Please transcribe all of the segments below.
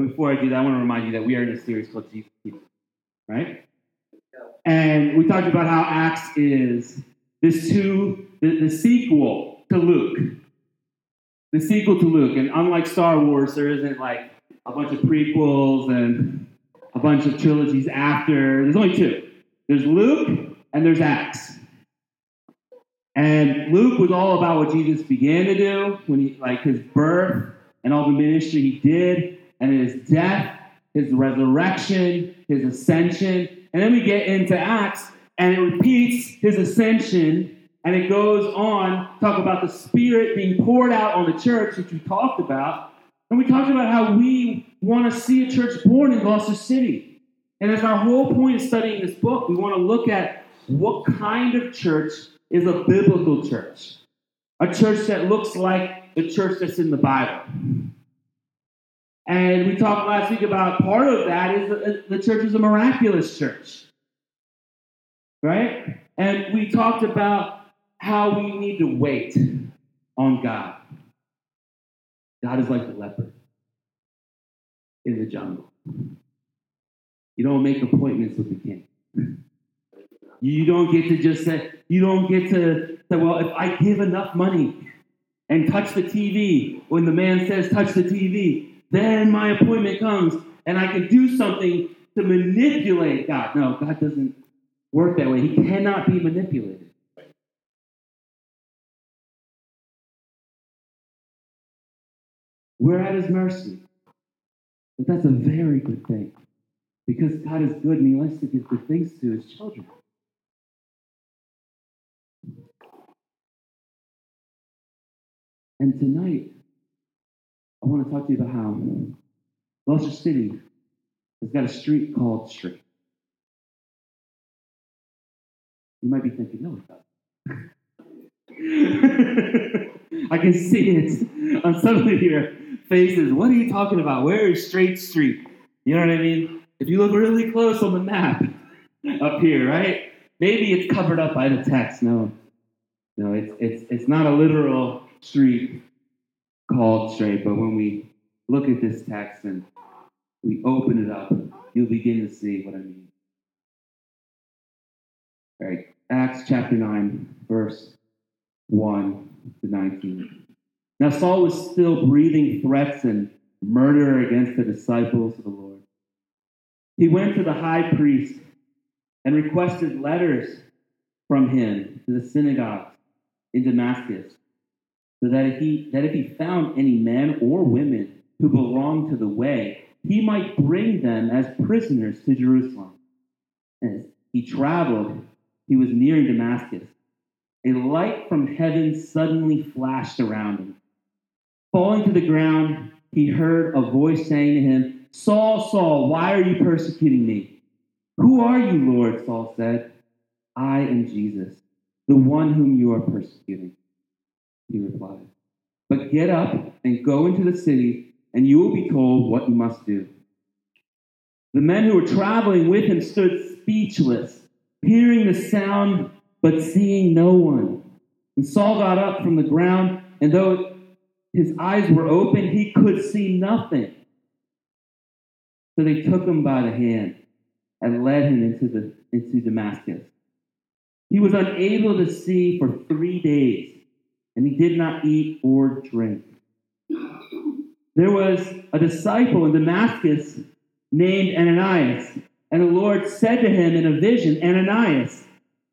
But before I do that, I want to remind you that we are in a series called Jesus People, right? And we talked about how Acts is this two, the, the sequel to Luke. The sequel to Luke. And unlike Star Wars, there isn't like a bunch of prequels and a bunch of trilogies after. There's only two. There's Luke and there's Acts. And Luke was all about what Jesus began to do when he, like his birth and all the ministry he did, and his death, his resurrection, his ascension. And then we get into Acts, and it repeats his ascension, and it goes on talk about the Spirit being poured out on the church, which we talked about. And we talked about how we want to see a church born in Gloucester City. And that's our whole point of studying this book. We want to look at what kind of church is a biblical church, a church that looks like the church that's in the Bible. And we talked last week about part of that is the, church is a miraculous church, right? And we talked about how we need to wait on God. God is like the leopard in the jungle. You don't make appointments with the king. You don't get to just say, you don't get to say, well, if I give enough money and touch the TV, when the man says touch the TV, then my appointment comes and I can do something to manipulate God. No, God doesn't work that way. He cannot be manipulated. We're at his mercy. But that's a very good thing. Because God is good and he likes to give good things to his children. And tonight, I want to talk to you about how Gloucester City has got a street called Straight. You might be thinking, no, it doesn't. I can see it on some of your faces. What are you talking about? Where is Straight Street? You know what I mean? If you look really close on the map up here, right? Maybe it's covered up by the text. No, no, it's it's it's not a literal street called straight, but when we look at this text and we open it up, you'll begin to see what I mean. All right, Acts chapter 9, verse 1 to 19. Now Saul was still breathing threats and murder against the disciples of the Lord. He went to the high priest and requested letters from him to the synagogues in Damascus so that if he that if he found any men or women who belonged to the way, he might bring them as prisoners to Jerusalem. As he traveled, he was nearing Damascus. A light from heaven suddenly flashed around him. Falling to the ground, he heard a voice saying to him, Saul, Saul, why are you persecuting me? Who are you, Lord? Saul said. I am Jesus, the one whom you are persecuting he replied. But get up and go into the city, and you will be told what you must do. The men who were traveling with him stood speechless, hearing the sound, but seeing no one. And Saul got up from the ground, and though his eyes were open, he could see nothing. So they took him by the hand and led him into, the, into Damascus. He was unable to see for three days and he did not eat or drink. There was a disciple in Damascus named Ananias, and the Lord said to him in a vision, Ananias,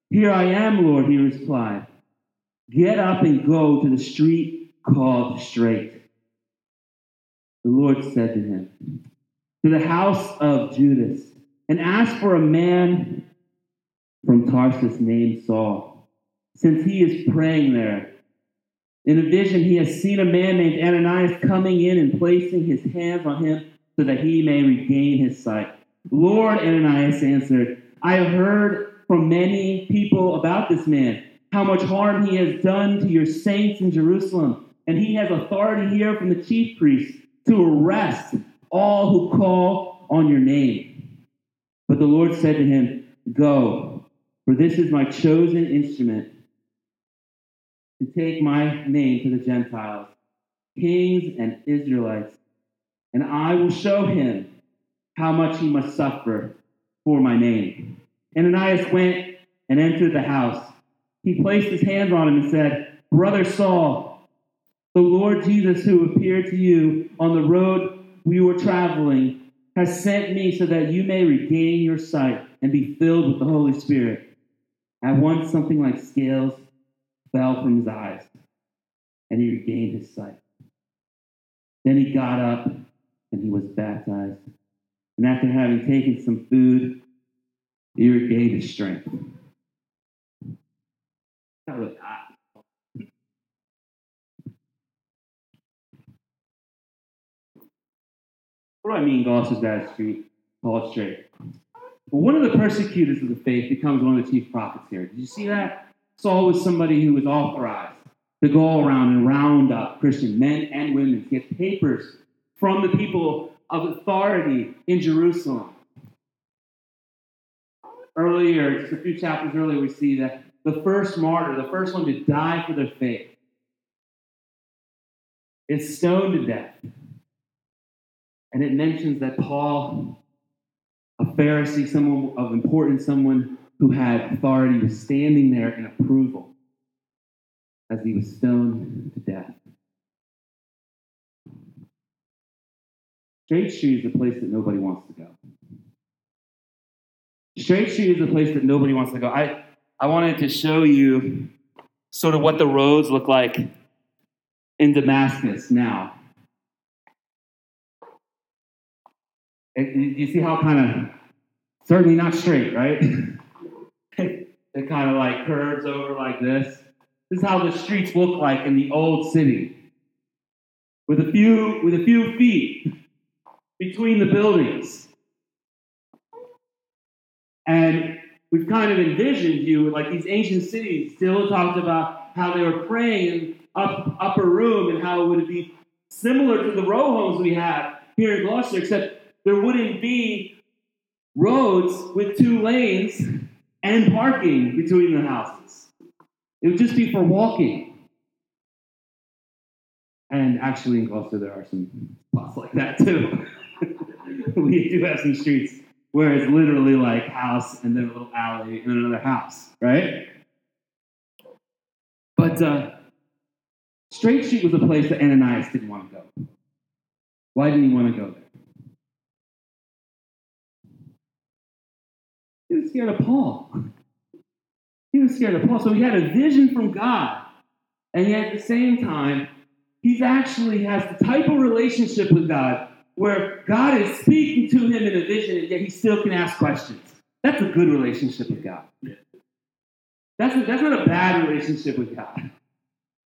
here I am, Lord, he replied. Get up and go to the street called Straight. The Lord said to him, To the house of Judas, and ask for a man from Tarsus named Saul, since he is praying there. In a vision, he has seen a man named Ananias coming in and placing his hands on him so that he may regain his sight. Lord, Ananias answered, I have heard from many people about this man, how much harm he has done to your saints in Jerusalem. And he has authority here from the chief priests to arrest all who call on your name. But the Lord said to him, Go, for this is my chosen instrument to take my name to the Gentiles, kings and Israelites, and I will show him how much he must suffer for my name. Ananias went and entered the house. He placed his hands on him and said, Brother Saul, the Lord Jesus, who appeared to you on the road we were traveling, has sent me so that you may regain your sight and be filled with the Holy Spirit. At once, something like scales fell from his eyes, and he regained his sight. Then he got up and he was baptized. And after having taken some food, he regained his strength. What do I mean, Gloucester's that street, Paul straight? Well, one of the persecutors of the faith becomes one of the chief prophets here. Did you see that? Saul was somebody who was authorized to go around and round up Christian men and women, to get papers from the people of authority in Jerusalem. Earlier, just a few chapters earlier, we see that the first martyr, the first one to die for their faith, is stoned to death. And it mentions that Paul, a Pharisee, someone of importance, someone who had authority, was standing there in approval as he was stoned to death. Straight Street is a place that nobody wants to go. Straight Street is a place that nobody wants to go. I, I wanted to show you sort of what the roads look like in Damascus now. Do you see how kind of, certainly not straight, right? it kind of like curves over like this. This is how the streets look like in the old city. With a few, with a few feet between the buildings. And we've kind of envisioned you like these ancient cities still talked about how they were praying in up, upper room and how it would be similar to the row homes we have here in Gloucester, except there wouldn't be roads with two lanes and parking between the houses. It would just be for walking. And actually, in Gloucester, there are some spots like that too. we do have some streets where it's literally like house and then a little alley and another house, right? But uh, Straight Street was a place that Ananias didn't want to go. Why didn't he want to go there? He was scared of Paul. He was scared of Paul. So he had a vision from God. And yet at the same time, he actually has the type of relationship with God where God is speaking to him in a vision and yet he still can ask questions. That's a good relationship with God. That's, a, that's not a bad relationship with God.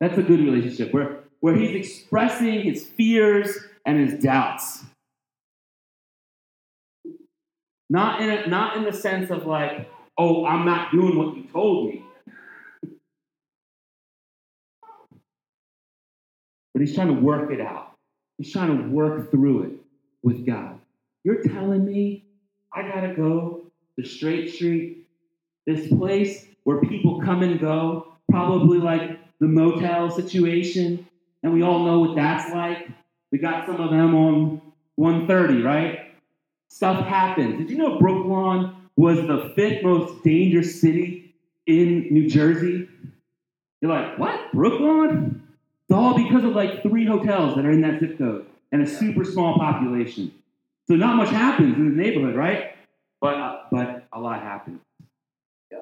That's a good relationship where, where he's expressing his fears and his doubts. Not in, a, not in the sense of like, oh, I'm not doing what you told me. But he's trying to work it out. He's trying to work through it with God. You're telling me I gotta go to Straight Street, this place where people come and go, probably like the motel situation, and we all know what that's like. We got some of them on 130, right? Stuff happens. Did you know Brooklawn was the fifth most dangerous city in New Jersey? You're like, what? Brooklawn? It's all because of like three hotels that are in that zip code and a super small population. So not much happens in the neighborhood, right? But uh, but a lot happens. Yeah.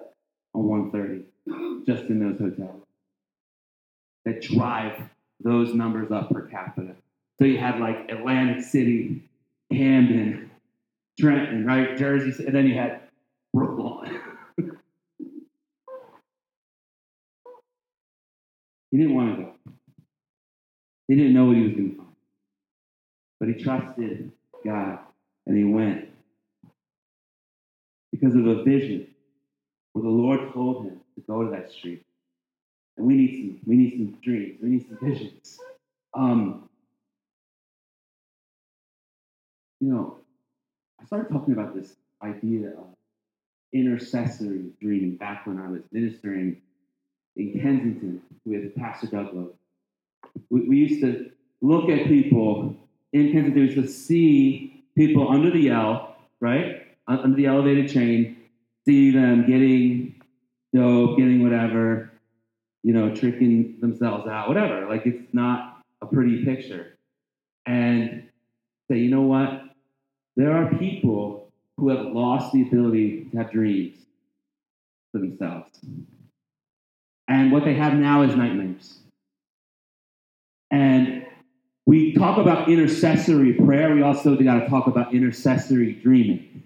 On 130, just in those hotels that drive those numbers up per capita. So you had like Atlantic City, Camden, Trenton, right, Jersey, and then you had Brooklawn. he didn't want to go. He didn't know what he was going to find. But he trusted God and he went because of a vision where the Lord told him to go to that street. And we need some, we need some dreams, we need some visions. Um, you know, I started talking about this idea of intercessory dreaming back when I was ministering in Kensington with Pastor Douglas. We, we used to look at people in Kensington, we used to see people under the L, right? Under the elevated train, see them getting dope, getting whatever, you know, tricking themselves out, whatever. Like it's not a pretty picture. And say, you know what? There are people who have lost the ability to have dreams for themselves. And what they have now is nightmares. And we talk about intercessory prayer, we also got to talk about intercessory dreaming.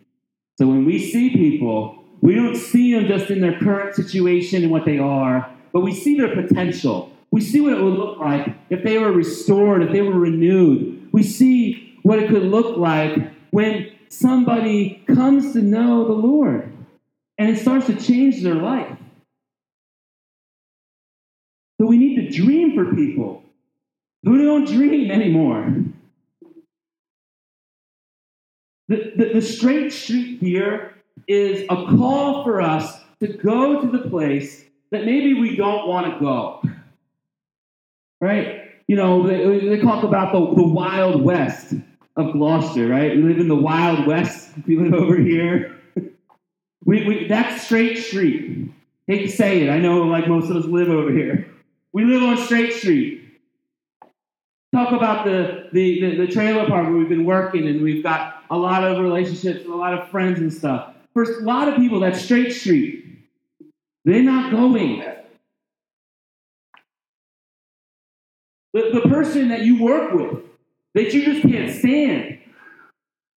So when we see people, we don't see them just in their current situation and what they are, but we see their potential. We see what it would look like if they were restored, if they were renewed. We see what it could look like when somebody comes to know the Lord and it starts to change their life. So we need to dream for people who don't dream anymore. The, the, the straight street here is a call for us to go to the place that maybe we don't want to go. Right? You know, they, they talk about the, the Wild West of Gloucester, right? We live in the Wild West. We live over here. we, we, that's Straight Street. Hate to say it. I know, like most of us live over here. We live on Straight Street. Talk about the, the, the, the trailer park where we've been working and we've got a lot of relationships and a lot of friends and stuff. For a lot of people, that's Straight Street. They're not going. The, the person that you work with, that you just can't stand,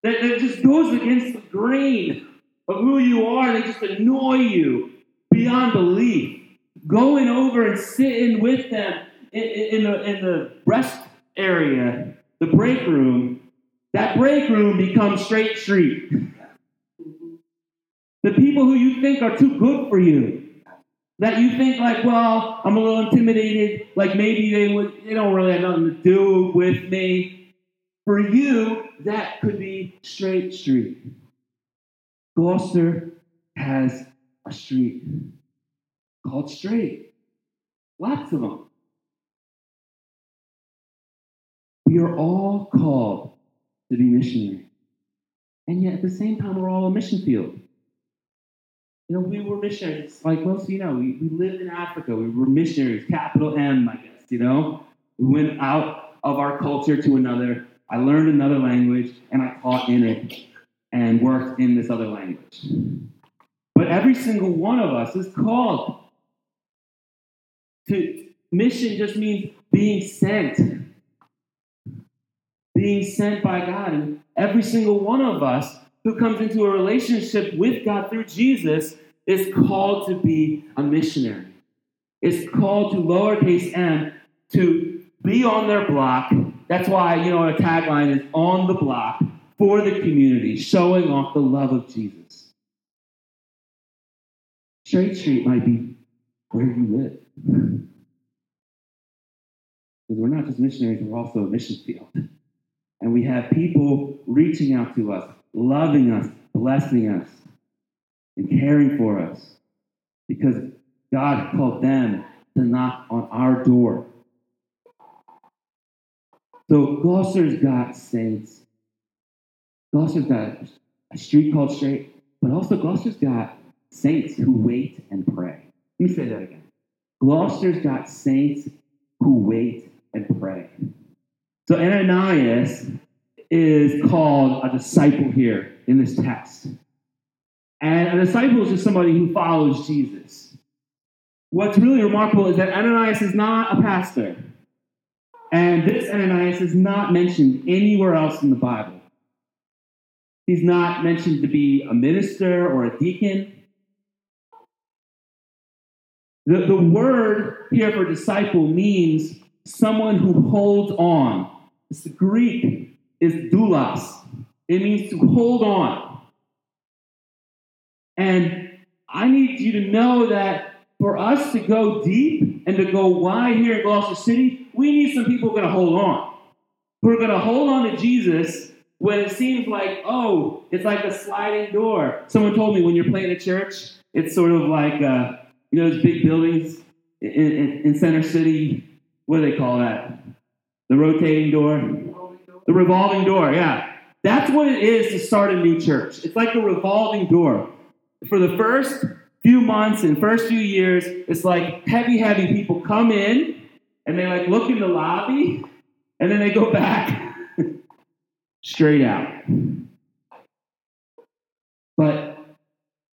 that, that just goes against the grain of who you are, they just annoy you beyond belief. Going over and sitting with them in, in, the, in the rest area, the break room, that break room becomes straight street. The people who you think are too good for you, that you think like, well, I'm a little intimidated, like maybe they would, they don't really have nothing to do with me. For you, that could be straight street. Gloucester has a street called Straight. Lots of them. We are all called to be missionaries. And yet at the same time, we're all a mission field. You know, we were missionaries. Like most of you know, we, we lived in Africa. We were missionaries, capital M, I guess, you know? We went out of our culture to another. I learned another language and I taught in it and worked in this other language. But every single one of us is called to mission just means being sent being sent by God. And every single one of us who comes into a relationship with God through Jesus is called to be a missionary. Is called to lowercase m to be on their block. That's why, you know, our tagline is on the block for the community, showing off the love of Jesus. Straight Street might be where you live. Because we're not just missionaries, we're also a mission field. And we have people reaching out to us, loving us, blessing us, and caring for us because God called them to knock on our door. So Gloucester's got saints. Gloucester's got a street called Straight, but also Gloucester's got saints who wait and pray. Let me say that again. Gloucester's got saints who wait and pray. So Ananias is called a disciple here in this text. And a disciple is just somebody who follows Jesus. What's really remarkable is that Ananias is not a pastor. And this Ananias is not mentioned anywhere else in the Bible. He's not mentioned to be a minister or a deacon. The, the word here for disciple means someone who holds on. It's the Greek is doulos. It means to hold on. And I need you to know that for us to go deep and to go wide here in Gloucester City, we need some people who are going to hold on. Who are going to hold on to Jesus when it seems like, oh, it's like a sliding door. Someone told me when you're playing a church, it's sort of like, uh, you know, those big buildings in, in, in Center City. What do they call that? The rotating door? The revolving door, yeah. That's what it is to start a new church. It's like a revolving door. For the first few months and first few years, it's like heavy, heavy people come in and they like look in the lobby and then they go back straight out. But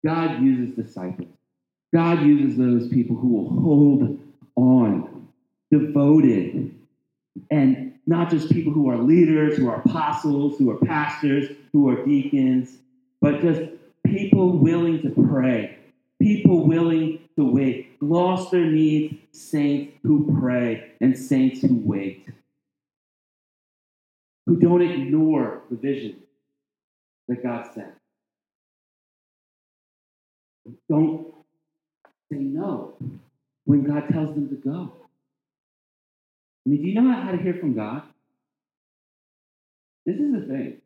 God uses disciples. God uses those people who will hold on, devoted, and not just people who are leaders, who are apostles, who are pastors, who are deacons, but just people willing to pray, people willing to wait. Gloucester needs saints who pray and saints who wait, who don't ignore the vision that God sent. Don't say no when God tells them to go. I mean, do you know how to hear from God? This is the thing.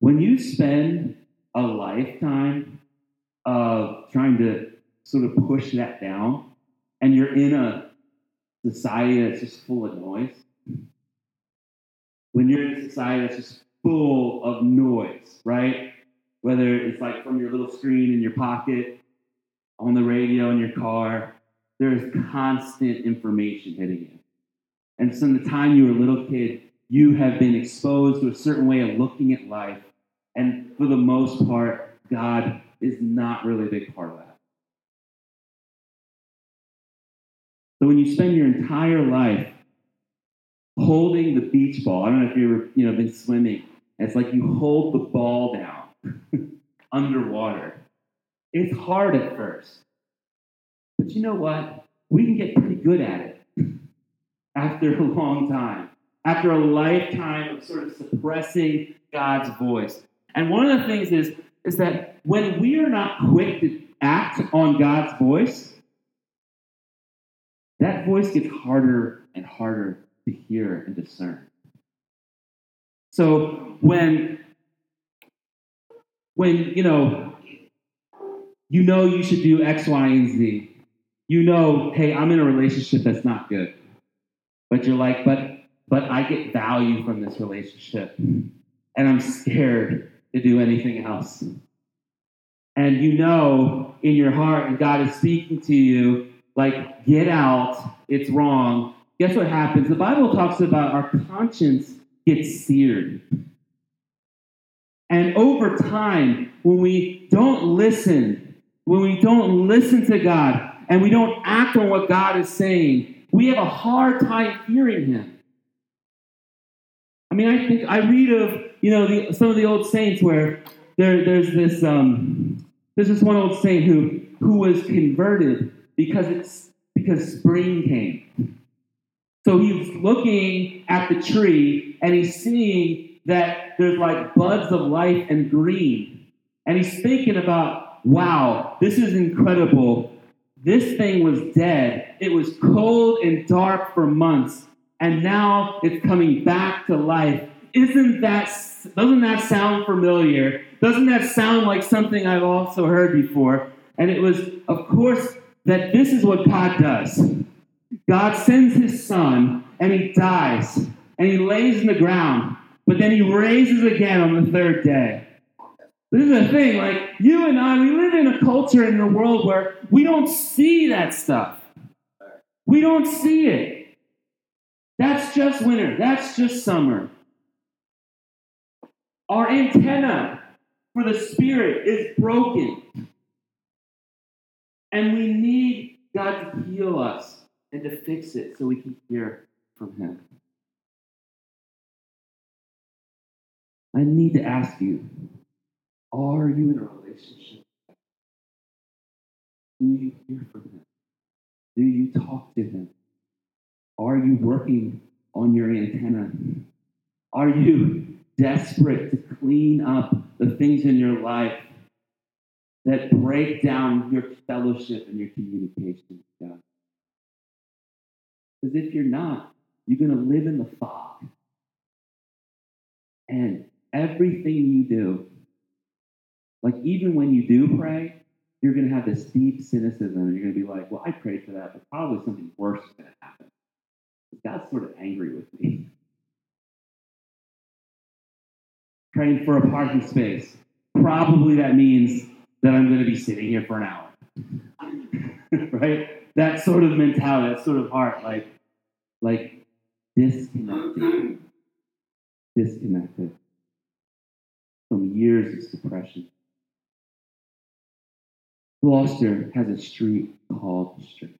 When you spend a lifetime of trying to sort of push that down, and you're in a society that's just full of noise, when you're in a society that's just full of noise, right? Whether it's like from your little screen in your pocket, on the radio in your car, there's constant information hitting you. And from the time you were a little kid, you have been exposed to a certain way of looking at life. And for the most part, God is not really a big part of that. So when you spend your entire life holding the beach ball, I don't know if you've ever you know, been swimming, it's like you hold the ball down underwater. It's hard at first. But you know what? We can get pretty good at it after a long time, after a lifetime of sort of suppressing God's voice. And one of the things is, is that when we are not quick to act on God's voice, that voice gets harder and harder to hear and discern. So when when you know you know you should do X, Y, and Z. You know, hey, I'm in a relationship that's not good. But you're like, but but I get value from this relationship. And I'm scared to do anything else. And you know in your heart, and God is speaking to you, like, get out, it's wrong. Guess what happens? The Bible talks about our conscience gets seared. And over time, when we don't listen, when we don't listen to God, and we don't act on what God is saying, we have a hard time hearing him. I mean, I think I read of you know the, some of the old saints where there, there's this um, there's this one old saint who who was converted because it's because spring came. So he's looking at the tree and he's seeing that there's like buds of life and green, and he's thinking about, wow, this is incredible. This thing was dead. It was cold and dark for months, and now it's coming back to life. Isn't that doesn't that sound familiar? Doesn't that sound like something I've also heard before? And it was, of course, that this is what God does. God sends his son and he dies and he lays in the ground, but then he raises again on the third day. This is the thing, like you and I, we live in a culture in a world where we don't see that stuff. We don't see it. That's just winter. That's just summer. Our antenna for the Spirit is broken. And we need God to heal us and to fix it so we can hear from Him. I need to ask you are you in a relationship? Do you hear from Him? Do you talk to Him? Are you working on your antenna? Are you desperate to clean up the things in your life that break down your fellowship and your communication with God? Because if you're not, you're going to live in the fog. And everything you do like, even when you do pray, you're going to have this deep cynicism, and you're going to be like, well, I prayed for that, but probably something worse is going to happen. God's sort of angry with me. praying for a parking space. Probably that means that I'm going to be sitting here for an hour. right? That sort of mentality, that sort of heart, like, like disconnected, disconnected from years of suppression. Gloucester has a street called the Street.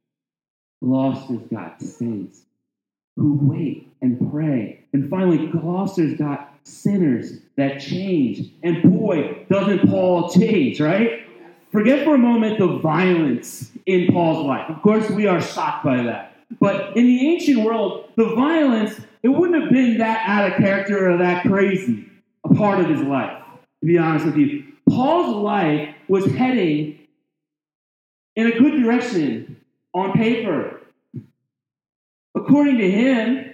Gloucester's got saints who wait and pray. And finally, Gloucester's got sinners that change. And boy, doesn't Paul change, right? Forget for a moment the violence in Paul's life. Of course, we are shocked by that. But in the ancient world, the violence, it wouldn't have been that out of character or that crazy a part of his life, to be honest with you. Paul's life was heading in a good direction on paper. According to him,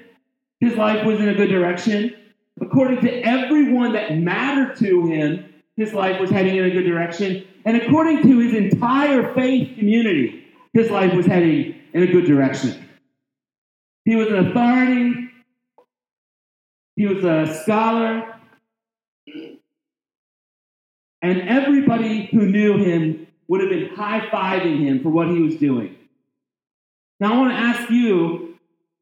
his life was in a good direction. According to everyone that mattered to him, his life was heading in a good direction. And according to his entire faith community, his life was heading in a good direction. He was an authority, he was a scholar, and everybody who knew him would have been high fiving him for what he was doing. Now, I want to ask you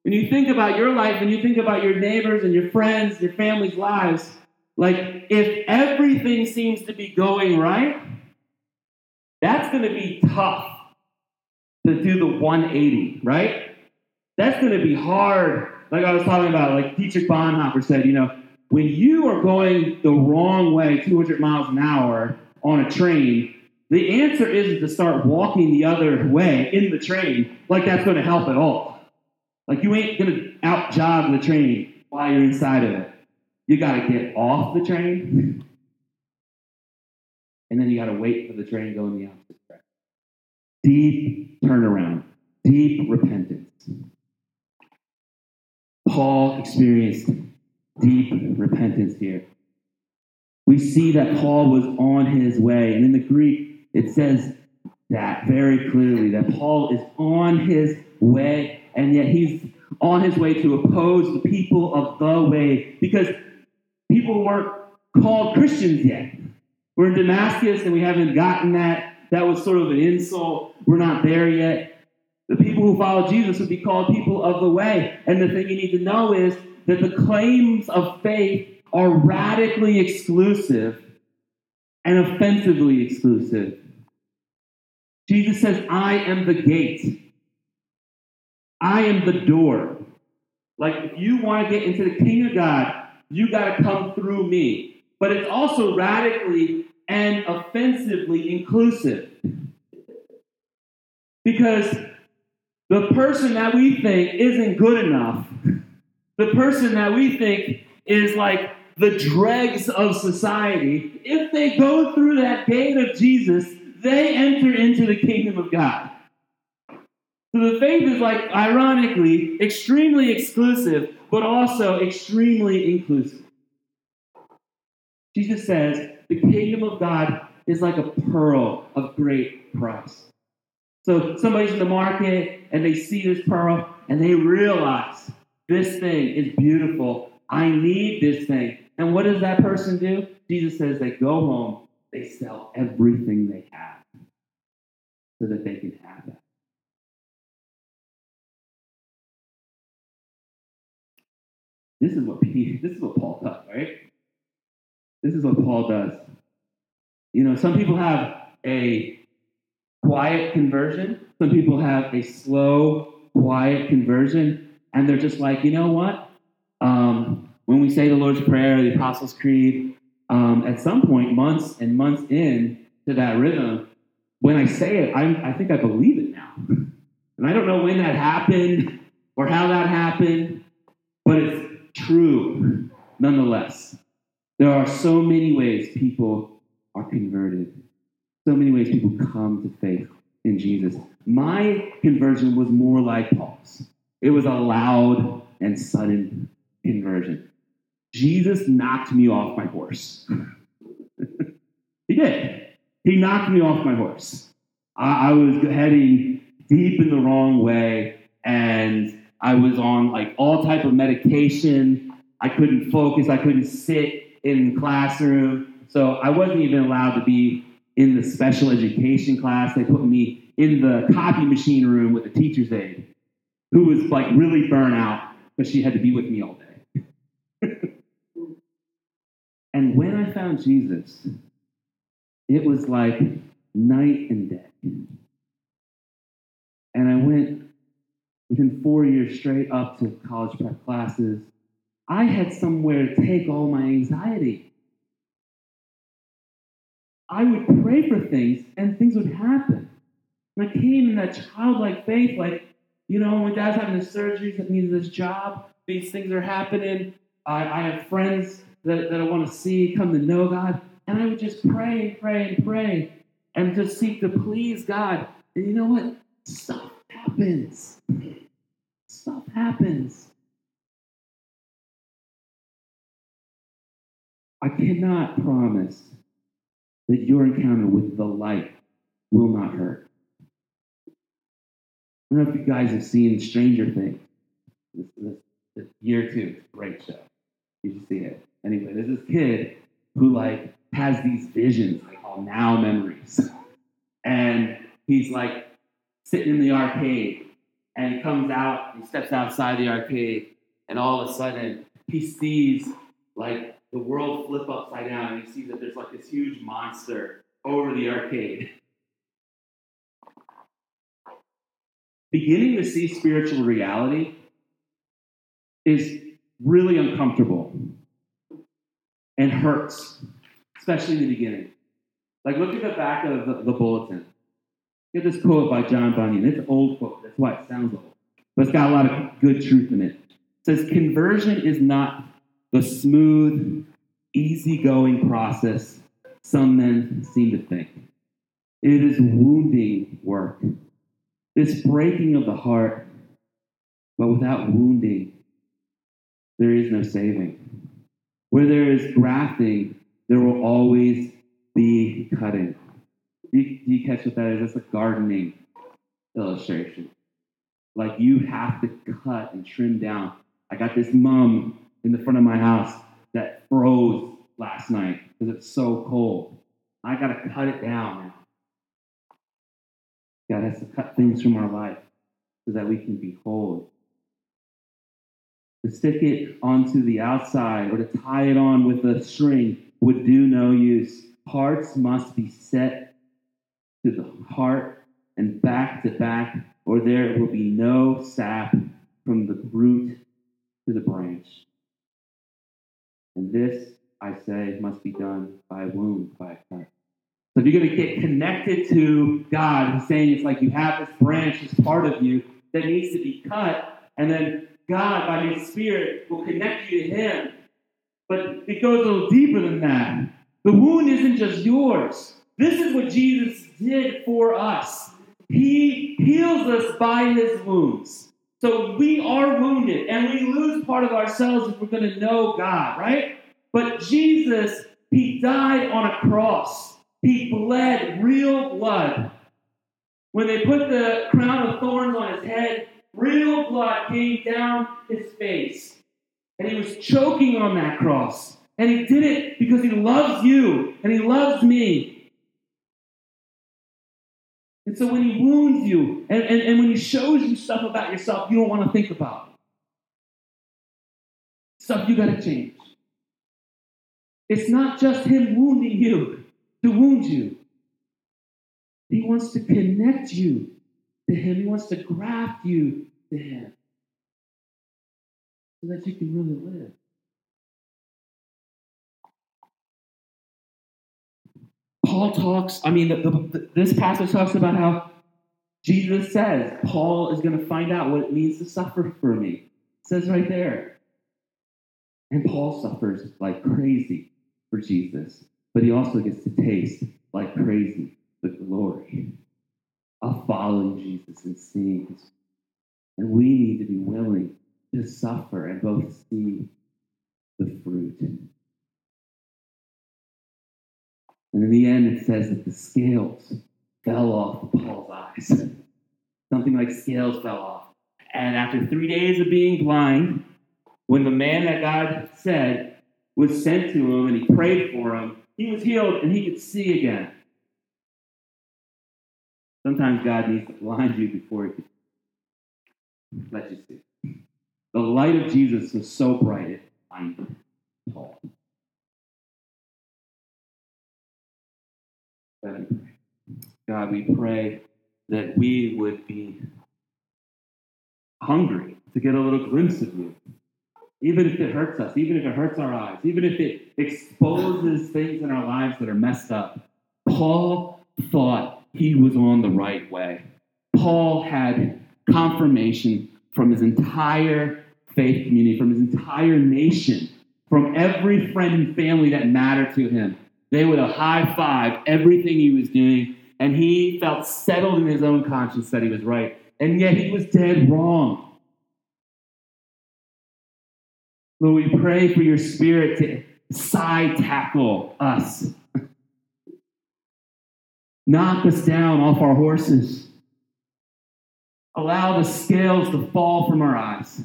when you think about your life, when you think about your neighbors and your friends, your family's lives, like if everything seems to be going right, that's going to be tough to do the 180, right? That's going to be hard. Like I was talking about, like Dietrich Bonhoeffer said, you know, when you are going the wrong way, 200 miles an hour on a train, the answer isn't to start walking the other way in the train like that's going to help at all. Like you ain't to out jog the train while you're inside of it. You got to get off the train, and then you got to wait for the train to go in the opposite direction. Deep turnaround, deep repentance. Paul experienced deep repentance here. We see that Paul was on his way, and in the Greek, it says that very clearly that Paul is on his way, and yet he's on his way to oppose the people of the way because people weren't called Christians yet. We're in Damascus and we haven't gotten that. That was sort of an insult. We're not there yet. The people who follow Jesus would be called people of the way. And the thing you need to know is that the claims of faith are radically exclusive and offensively exclusive. Jesus says, I am the gate. I am the door. Like, if you want to get into the kingdom of God, you got to come through me. But it's also radically and offensively inclusive. Because the person that we think isn't good enough, the person that we think is like the dregs of society, if they go through that gate of Jesus, they enter into the kingdom of God. So the faith is like, ironically, extremely exclusive, but also extremely inclusive. Jesus says the kingdom of God is like a pearl of great price. So somebody's in the market and they see this pearl and they realize this thing is beautiful. I need this thing. And what does that person do? Jesus says they go home, they sell everything they have so that they can have it. This is what this is what Paul does, right? This is what Paul does. You know, some people have a quiet conversion. Some people have a slow, quiet conversion, and they're just like, you know what? Um, when we say the Lord's Prayer, the Apostles' Creed, um, at some point, months and months in to that rhythm, when I say it, I, I think I believe it now. And I don't know when that happened or how that happened, true nonetheless. There are so many ways people are converted, so many ways people come to faith in Jesus. My conversion was more like Paul's, it was a loud and sudden conversion. Jesus knocked me off my horse. he did. He knocked me off my horse. I, I was heading deep in the wrong way, and I was on like all type of medication. I couldn't focus. I couldn't sit in classroom. So I wasn't even allowed to be in the special education class. They put me in the copy machine room with a teacher's aide who was like really burnt out because she had to be with me all day. and when I found Jesus, it was like night and day. And I went within four years straight up to college prep classes. I had somewhere to take all my anxiety. I would pray for things and things would happen. And I came in that childlike faith, like, you know, my dad's having his surgeries, that means this job, these things are happening. I, I have friends that, that I want to see come to know God. And I would just pray and pray and pray and just seek to please God. And you know what? Stuff happens. Stuff happens. I cannot promise that your encounter with the light will not hurt. I don't know if you guys have seen Stranger Things. This, this, this year two, great show. You should see it. Anyway, there's this kid who like has these visions they call now memories. And he's like sitting in the arcade and he comes out, he steps outside the arcade, and all of a sudden he sees like the world flip upside down and he sees that there's like this huge monster over the arcade. Beginning to see spiritual reality is really uncomfortable and hurts, especially in the beginning. Like, look at the back of the, the bulletin. Get this quote by John Bunyan. It's an old quote. That's why it sounds old. But it's got a lot of good truth in it. It says, Conversion is not the smooth, easygoing process some men seem to think. It is wounding work. This breaking of the heart, but without wounding, there is no saving. Where there is grafting, there will always be cutting. Do you, you catch what that is? That's a gardening illustration. Like you have to cut and trim down. I got this mum in the front of my house that froze last night because it's so cold. I got to cut it down. God has to cut things from our life so that we can be whole. To stick it onto the outside or to tie it on with a string would do no use. Parts must be set to the heart and back to back, or there will be no sap from the root to the branch. And this, I say, must be done by wound, by a cut. So if you're going to get connected to God, he's saying it's like you have this branch, this part of you that needs to be cut, and then God, by His Spirit, will connect you to Him. But it goes a little deeper than that. The wound isn't just yours. This is what Jesus did for us. He heals us by His wounds. So we are wounded and we lose part of ourselves if we're going to know God, right? But Jesus, He died on a cross. He bled real blood. When they put the crown of thorns on his head, real blood came down his face. And he was choking on that cross. And he did it because he loves you and he loves me. And so when he wounds you and, and, and when he shows you stuff about yourself you don't want to think about, stuff you got to change. It's not just him wounding you to wound you. He wants to connect you to him. He wants to graft you to him so that you can really live. Paul talks, I mean, the, the, this passage talks about how Jesus says Paul is going to find out what it means to suffer for me. It says right there. And Paul suffers like crazy for Jesus, but he also gets to taste like crazy the glory of following Jesus and seeing his. And we need to be willing to suffer and both see the fruit. And in the end, it says that the scales fell off Paul's eyes. Something like scales fell off. And after three days of being blind, when the man that God said was sent to him and he prayed for him, he was healed and he could see again. Sometimes God needs to blind you before he can let you see. The light of Jesus was so bright it blinded Paul. God, we pray that we would be hungry to get a little glimpse of you. Even if it hurts us, even if it hurts our eyes, even if it exposes things in our lives that are messed up. Paul thought he was on the right way. Paul had confirmation from his entire faith community, from his entire nation, from every friend and family that mattered to him. They would have high five everything he was doing, and he felt settled in his own conscience that he was right. And yet he was dead wrong. Lord, we pray for your spirit to side tackle us, knock us down off our horses, allow the scales to fall from our eyes,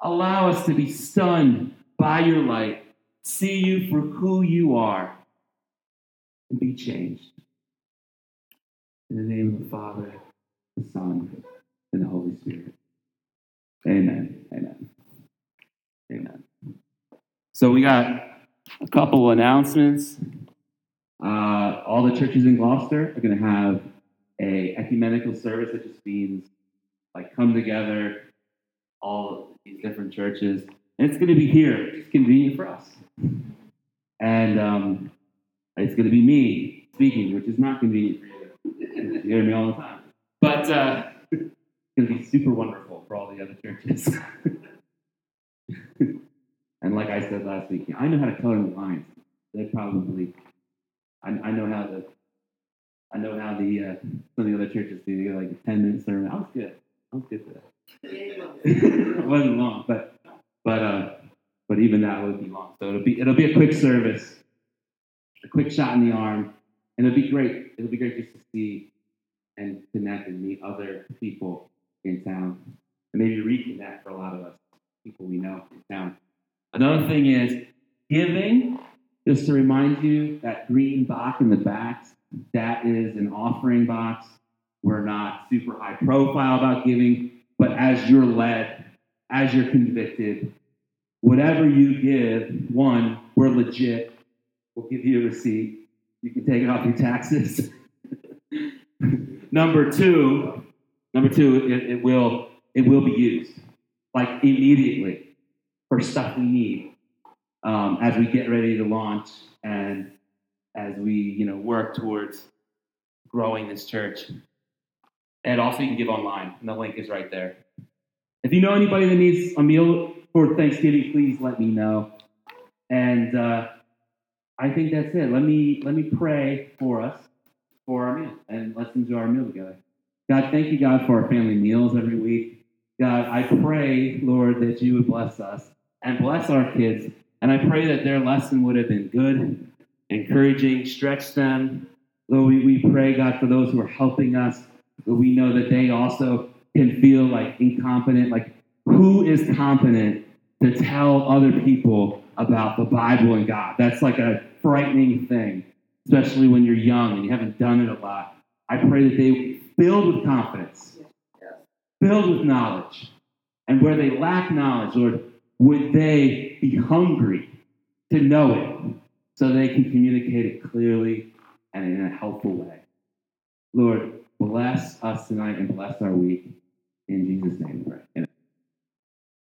allow us to be stunned by your light, see you for who you are, and be changed. In the name of the Father, the Son, and the Holy Spirit. Amen. Amen. Amen. So we got a couple announcements. Uh, all the churches in Gloucester are going to have a ecumenical service that just means like come together, all these different churches, and it's going to be here. It's convenient for us, and um, it's going to be me speaking, which is not convenient for you. You hear me all the time, but uh, it's going to be super wonderful for all the other churches. and like I said last week, I know how to color the lines. They probably, I, I know how to, I know how the uh, some of the other churches do. They like a ten minute sermon. I was good. I was good for that. it wasn't long, but but uh, but even that would be long. So it'll be it'll be a quick service, a quick shot in the arm, and it'll be great. It'll be great just to see and connect and meet other people in town, and maybe reconnect for a lot of us people we know in town. Another thing is giving. Just to remind you, that green box in the back, that is an offering box. We're not super high profile about giving, but as you're led, as you're convicted, whatever you give, one, we're legit. We'll give you a receipt. You can take it off your taxes. number two, number two, it, it will it will be used like immediately for stuff we need um, as we get ready to launch and as we you know work towards growing this church. And also, you can give online, and the link is right there. If you know anybody that needs a meal for Thanksgiving, please let me know. And uh, I think that's it. Let me let me pray for us for our meal, and let's enjoy our meal together. God, thank you, God, for our family meals every week. God, I pray, Lord, that you would bless us and bless our kids. And I pray that their lesson would have been good, encouraging, stretch them. Lord, we, we pray, God, for those who are helping us. We know that they also can feel like incompetent. Like, who is competent to tell other people about the Bible and God? That's like a frightening thing, especially when you're young and you haven't done it a lot. I pray that they filled with confidence filled with knowledge. And where they lack knowledge, Lord, would they be hungry to know it so they can communicate it clearly and in a helpful way? Lord, bless us tonight and bless our week.